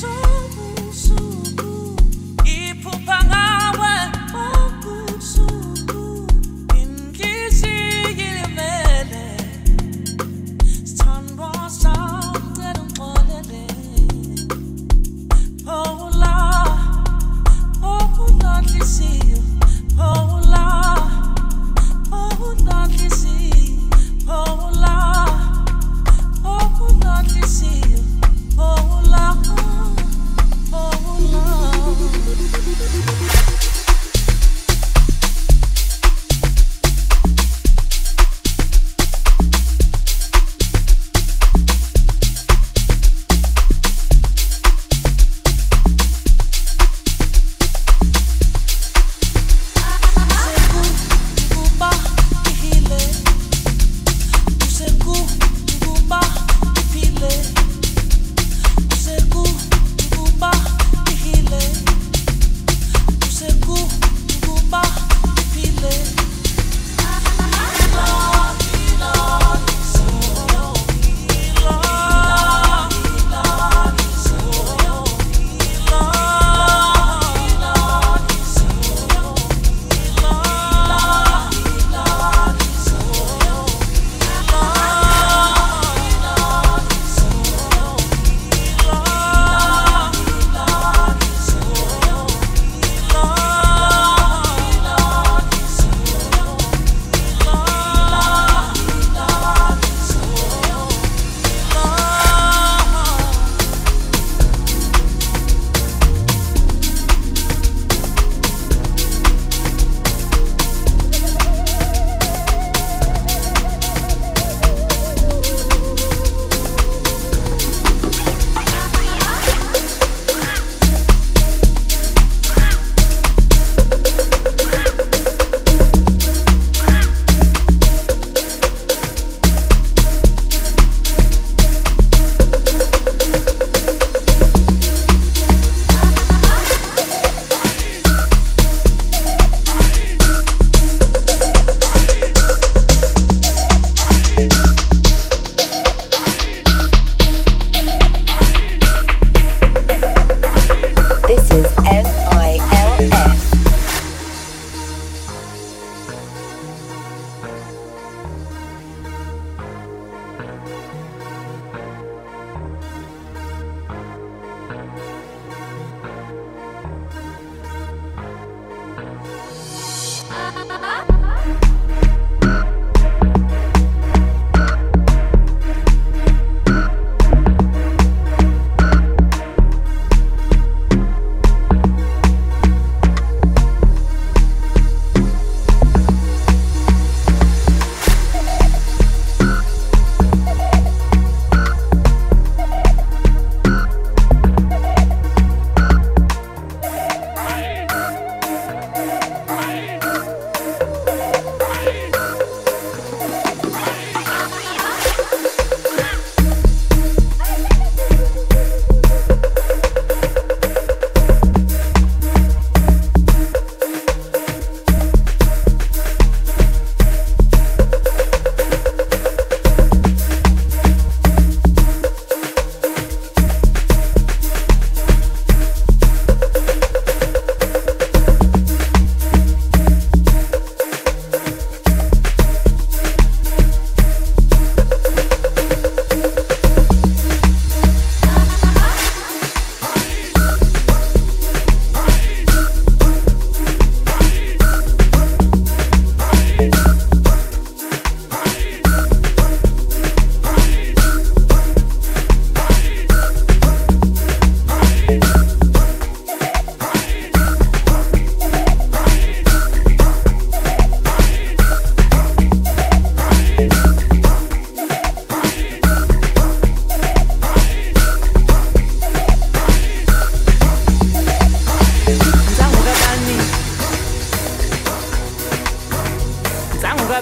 Oh,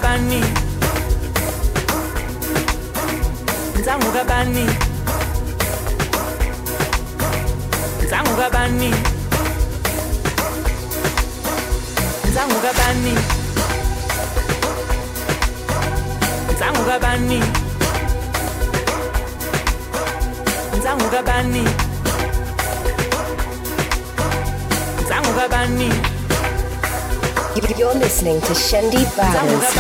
kani Ndzanguka kani Ndzanguka kani Ndzanguka kani Ndzanguka kani Ndzanguka kani Ndzanguka kani you're listening to Shendi Balance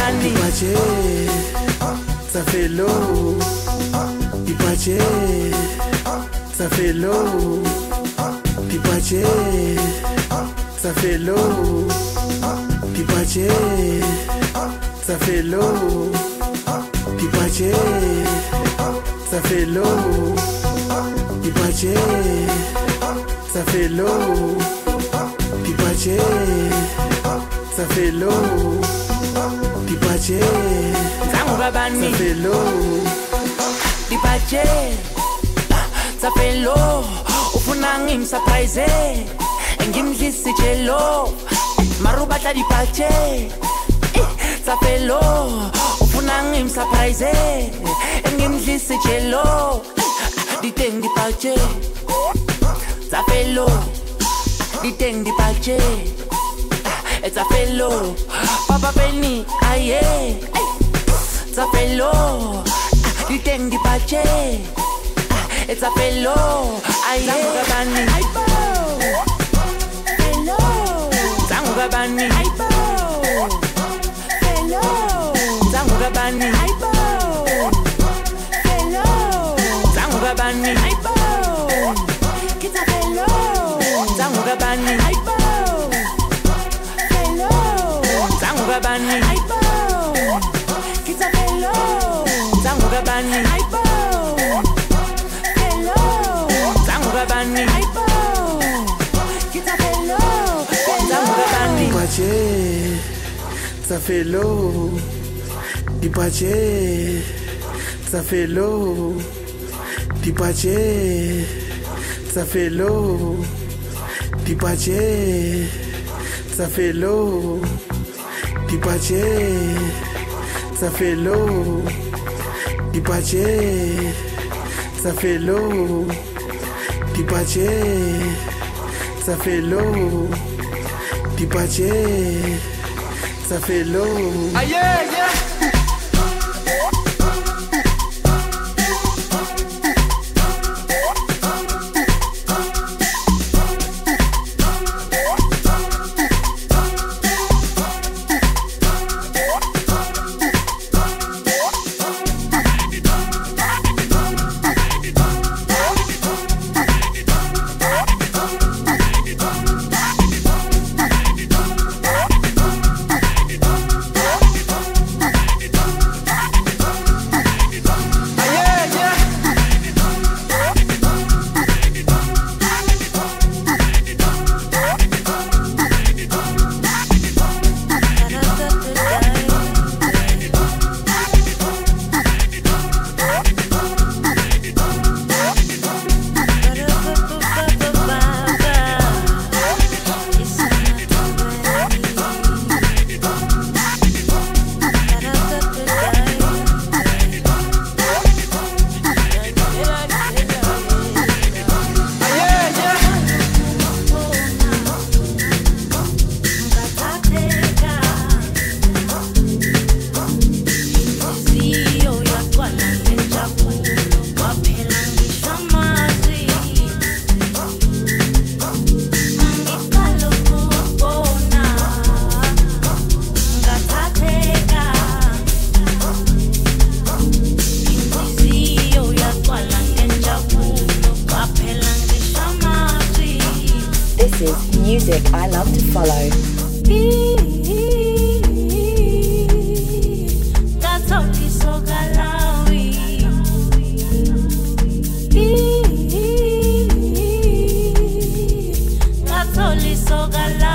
safelo dipache zangu babani safelo dipache safelo ufuna ngimsurprise ngimdlisi chelo marubata dipache safelo ufuna ngimsurprise di chelo diteng di safelo di pache. It's a fellow, Papa Penny, aye, fellow, ah, you can the pache, it's a fellow, aye, Gabani, fellow, Tango Gabani, hello, Tango Gabani, hello, Tango Gabani, ça fait l'eau. Di pace, ça fait l'eau. Di pace, ça fait l'eau. Di pace, ça fait l'eau. Di pace, ça fait l'eau. Di pace, ça fait l'eau. Di pace, ça fait l'eau. Di pace. Ça fait long. Aïe todas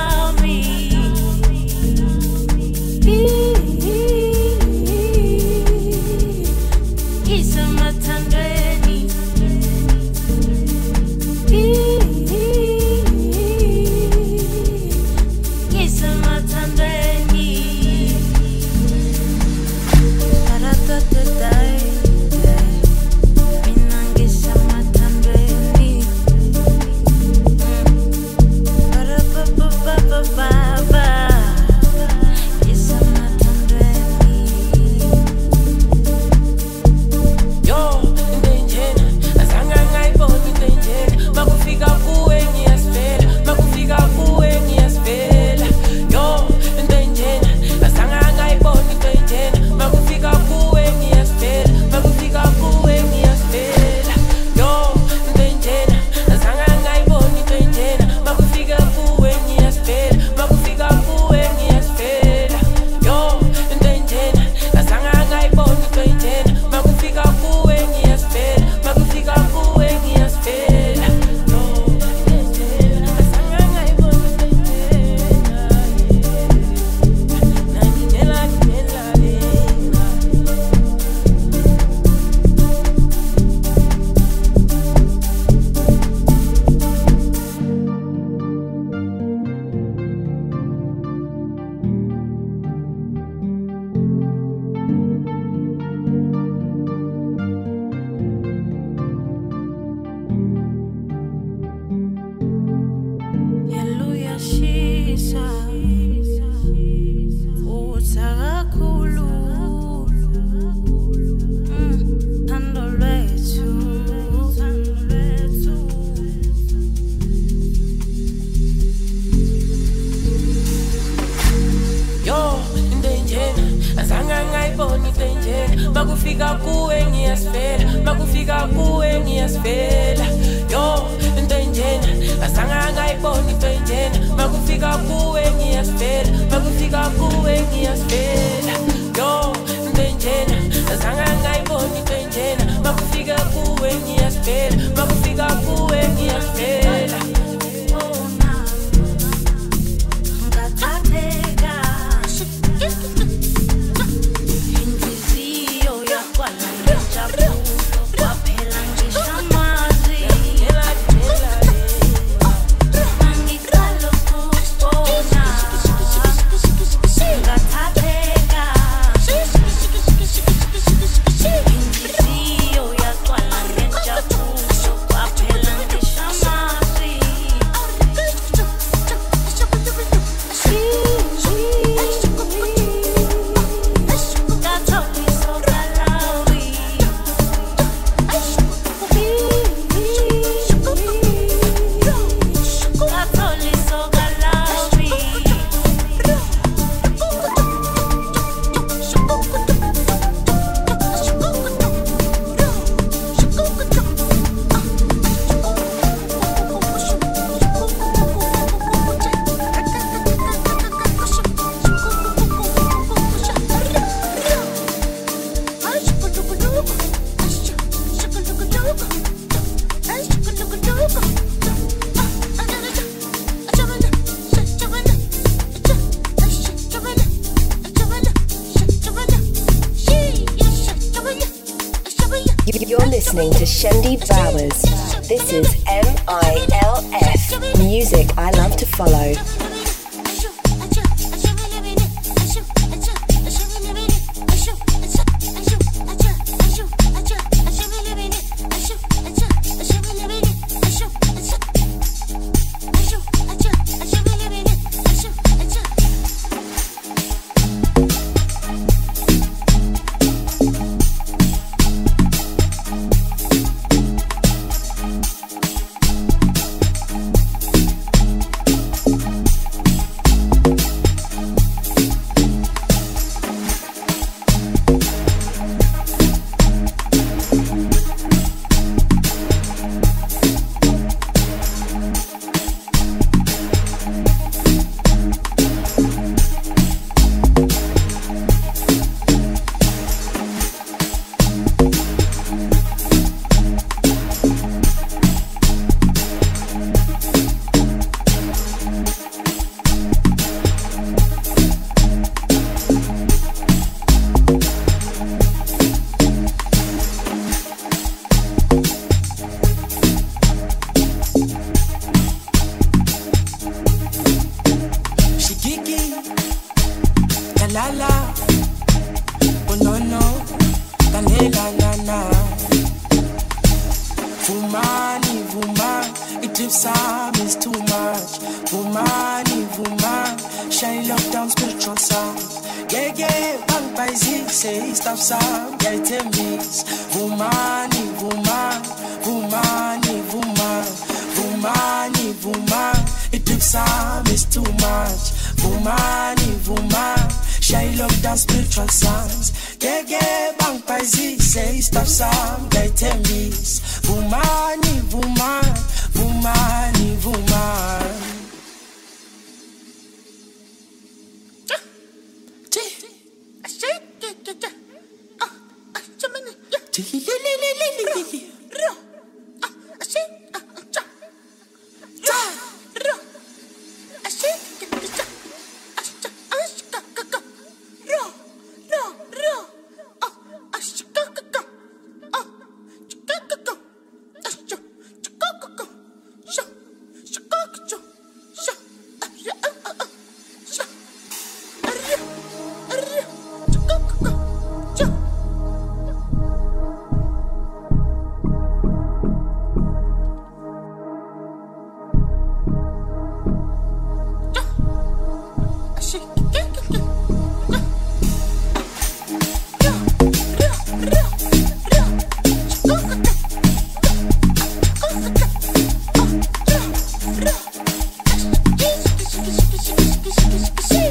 Bye.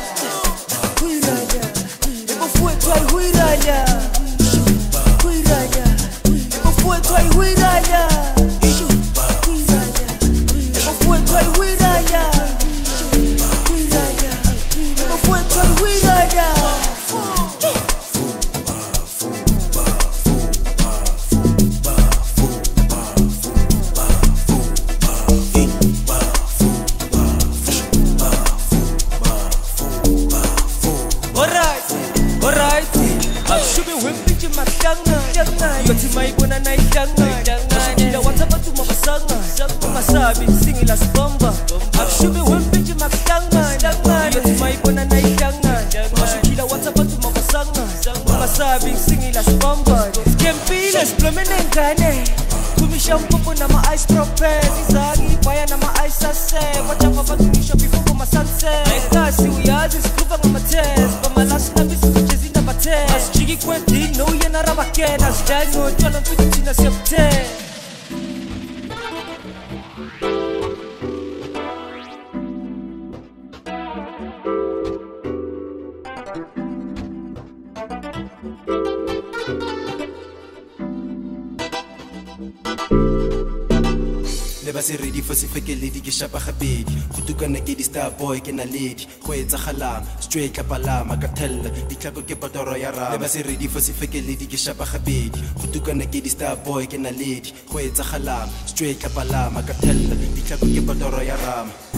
straight la palama ka thella ditlhako ke patoro ya rama. Ba se ready for sefekeledi ke shapa gabedi. Go tukana ke di-star boy ke naledi go etsagalang. Straight la palama ka thella ditlhako ke patoro ya rama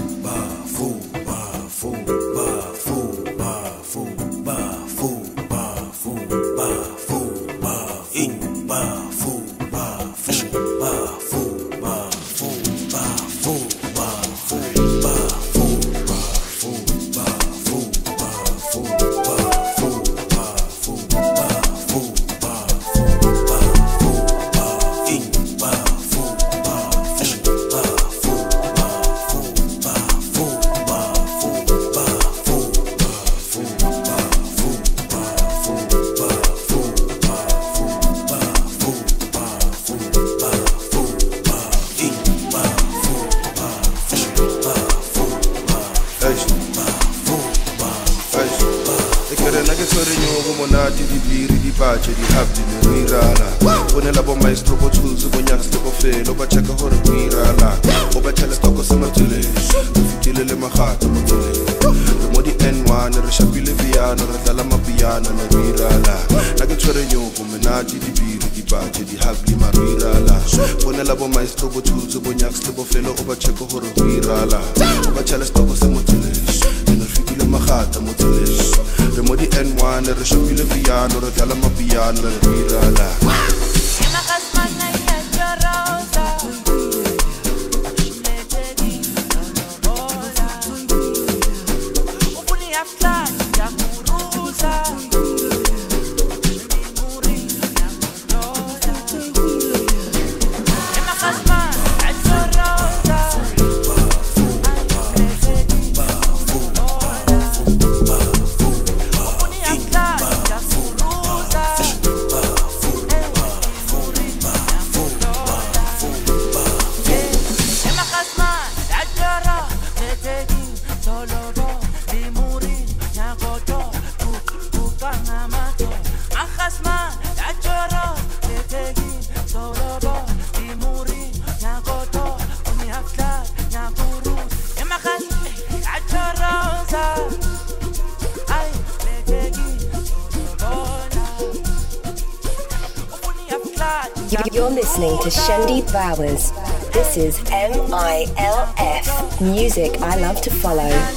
music I love to follow.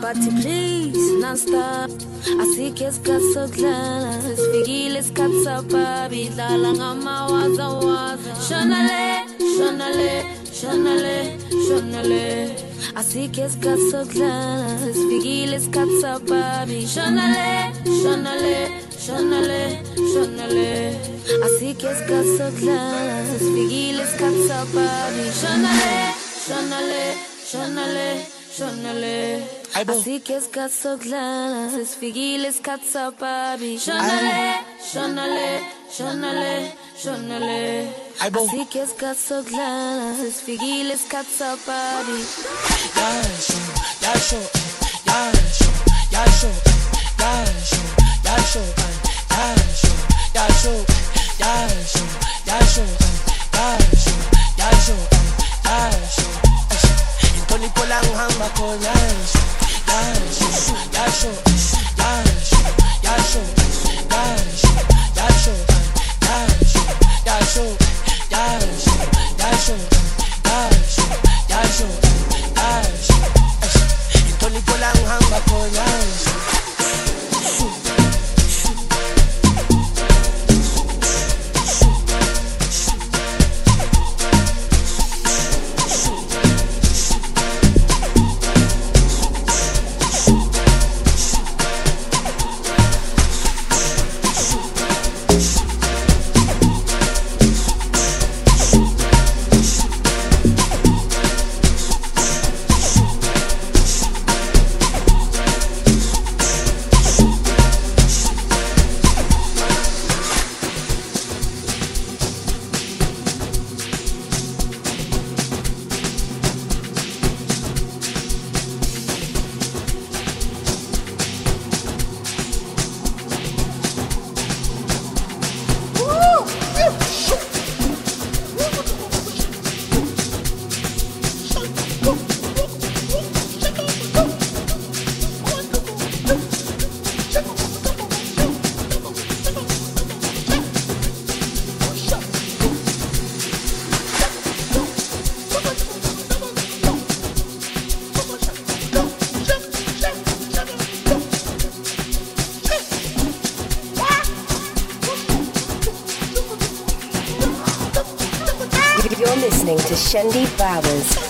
But please, non-stop. Asike sikatsa kulala Sifikile sikatsa babi Dlala ngamawaza waza. Shonale, shonale, shonale, shonale Asike sikatsa kulala Sifikile sikatsa babi Shonale, shonale, shonale, shonale Asike sikatsa kulala Sifikile sikatsa babi Shonale, shonale, shonale le shona le shona le Aibo. asikho isikhathi sokudlala sifikile isikhathi sababi shona le shona le shona le shona le Aibo. asikho isikhathi sokudlala sifikile isikhathi sababi yasho yasho yasho yasho yasho yasho yasho yasho yasho yasho yasho yasho yasho inhlonipho la ngihamba khona yasho yasho yasho yasho yasho yasho yasho yasho yasho yasho yasho yasho yasho yasho inhlonipho la ngihamba Shendi Bowers.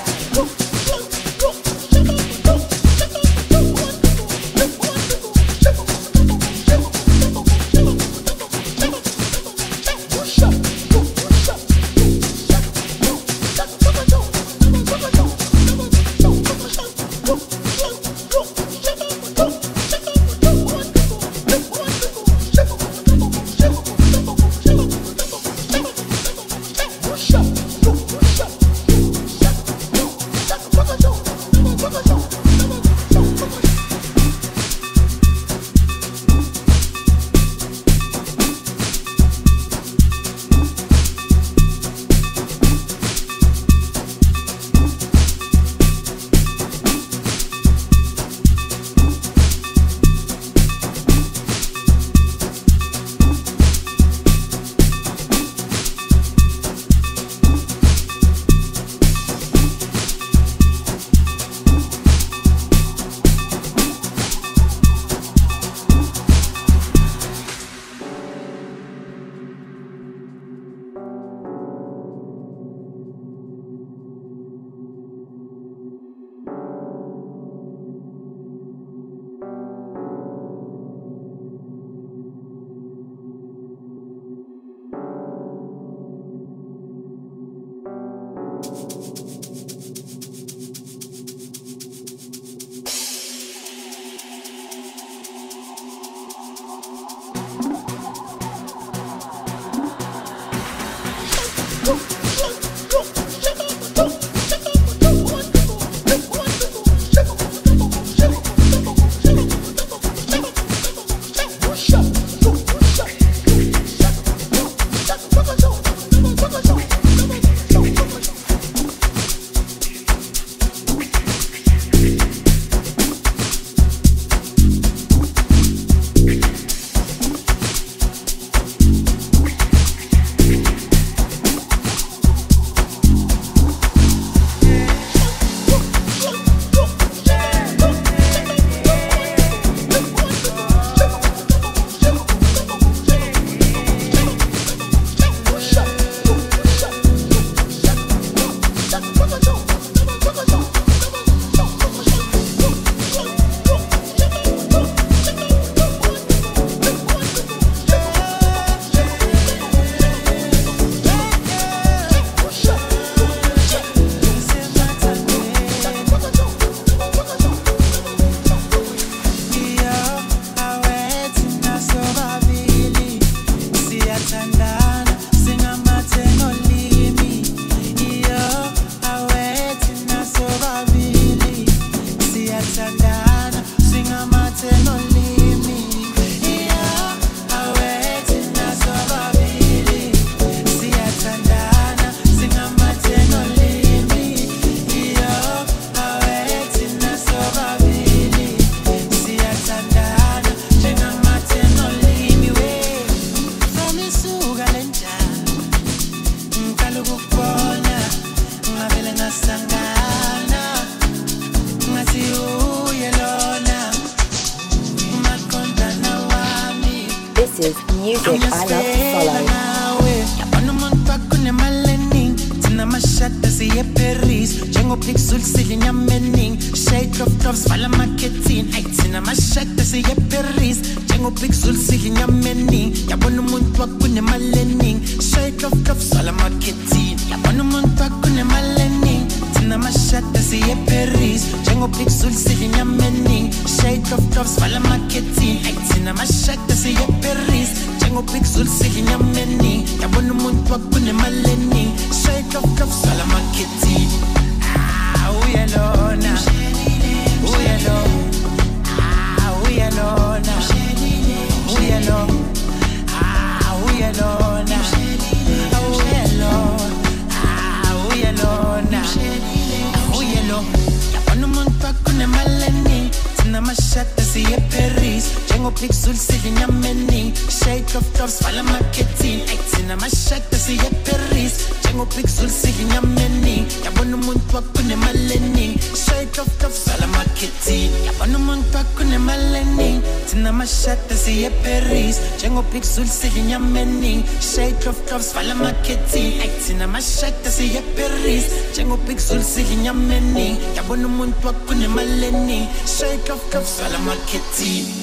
Shade of tops vala amakhetini ayi thina mashada siye paris. Njengopixul silinyama eningi yabona umuntu wakunemalening shade of tops vala amakhetini yabona umuntu wakunemalening thina mashada siye paris. Njengopixul silinyama eningi shade of tops vala amakhetini ayi thina mashada siye paris. Njengopixul silinyama eningi yabona umuntu wakunemalening shade of tops vala amakhetini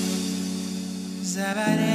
Zabare,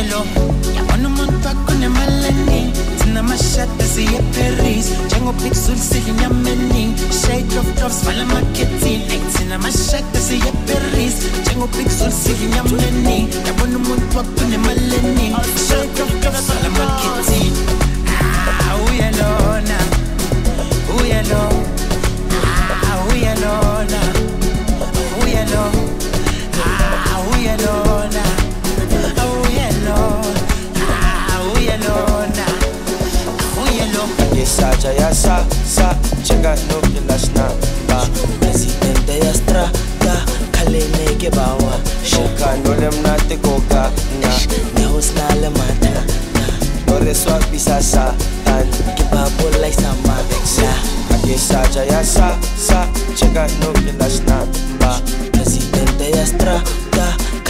umuntu wakunemalening thina mashada siye paris njengopixul silinyama eningi shade of tops vala amakhetini ayi thina mashada siye paris njengopixul silinyama eningi yabona umuntu wakunemalening shade of tops vala amakhetini Ah, uyalona uyalona Ah, Yesaja ya sa sa chega no kilasna ba presidente ya strada khalene ke bawa shoka no lemnate koka na nehosnale mata ore swa bisa sa tan ke babola isama la Yesaja ya sa chega no kilasna ba presidente ya strada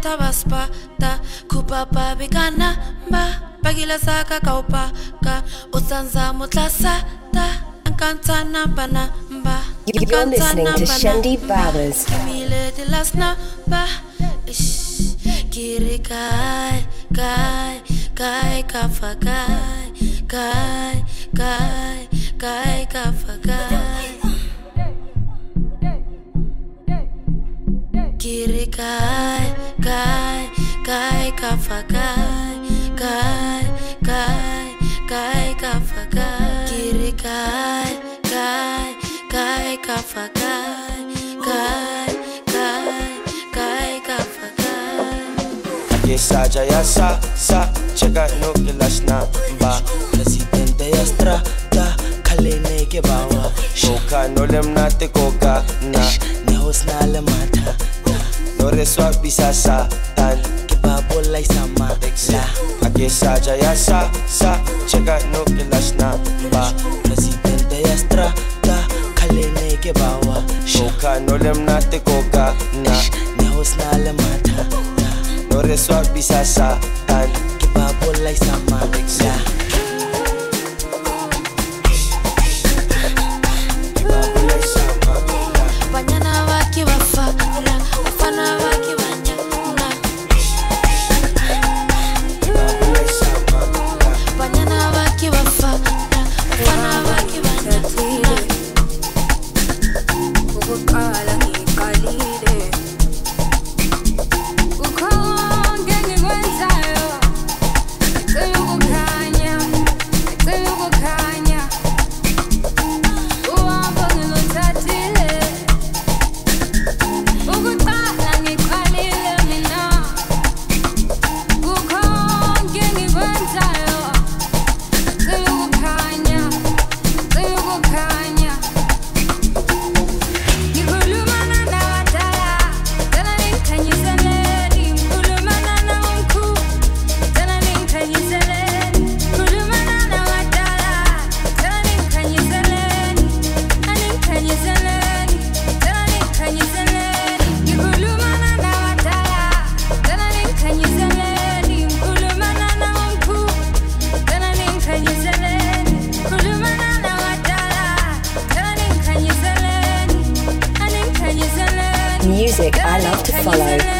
hakibeta baspata kupapa bikanamba bakile saka kaupaka usanza mutlasata ankantana banamba You're listening to Shendi Bowers. Kimile de las namba Ish, Kiri kai, kai, kai, kafa kai, kai, kai, kai, kafa kai. Kiri kai, kai, kai, kafa kai, kai, kai, kai, kafa kai. Kiri kai, kai, kai, kafa kai, kai, kai, kai, kafa kai. Ke saja ya sa sa cheka no ke las namba presidente ya strata khalene ke bawa Koka no lem na te koka na ne hosna le mata No reswa bisa sa tan ke babo lai sama la Ake saja ya sa sa. Cheka no ke las namba presidente ya strata khalene ke bawa Koka no lem na te koka na. Ne hosna le mata No reswa bisa sa tan ke babo lai sama la love to follow.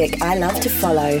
Music I love to follow.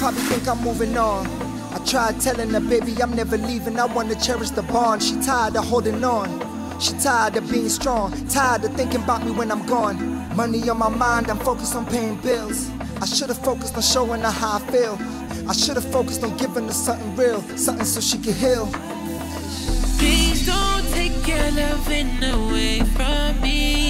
Probably think I'm moving on. I tried telling her, baby, I'm never leaving. I wanna cherish the bond. She tired of holding on. She tired of being strong. Tired of thinking about me when I'm gone. Money on my mind, I'm focused on paying bills. I should've focused on showing her how I feel. I should've focused on giving her something real, something so she could heal. Please don't take your loving away from me.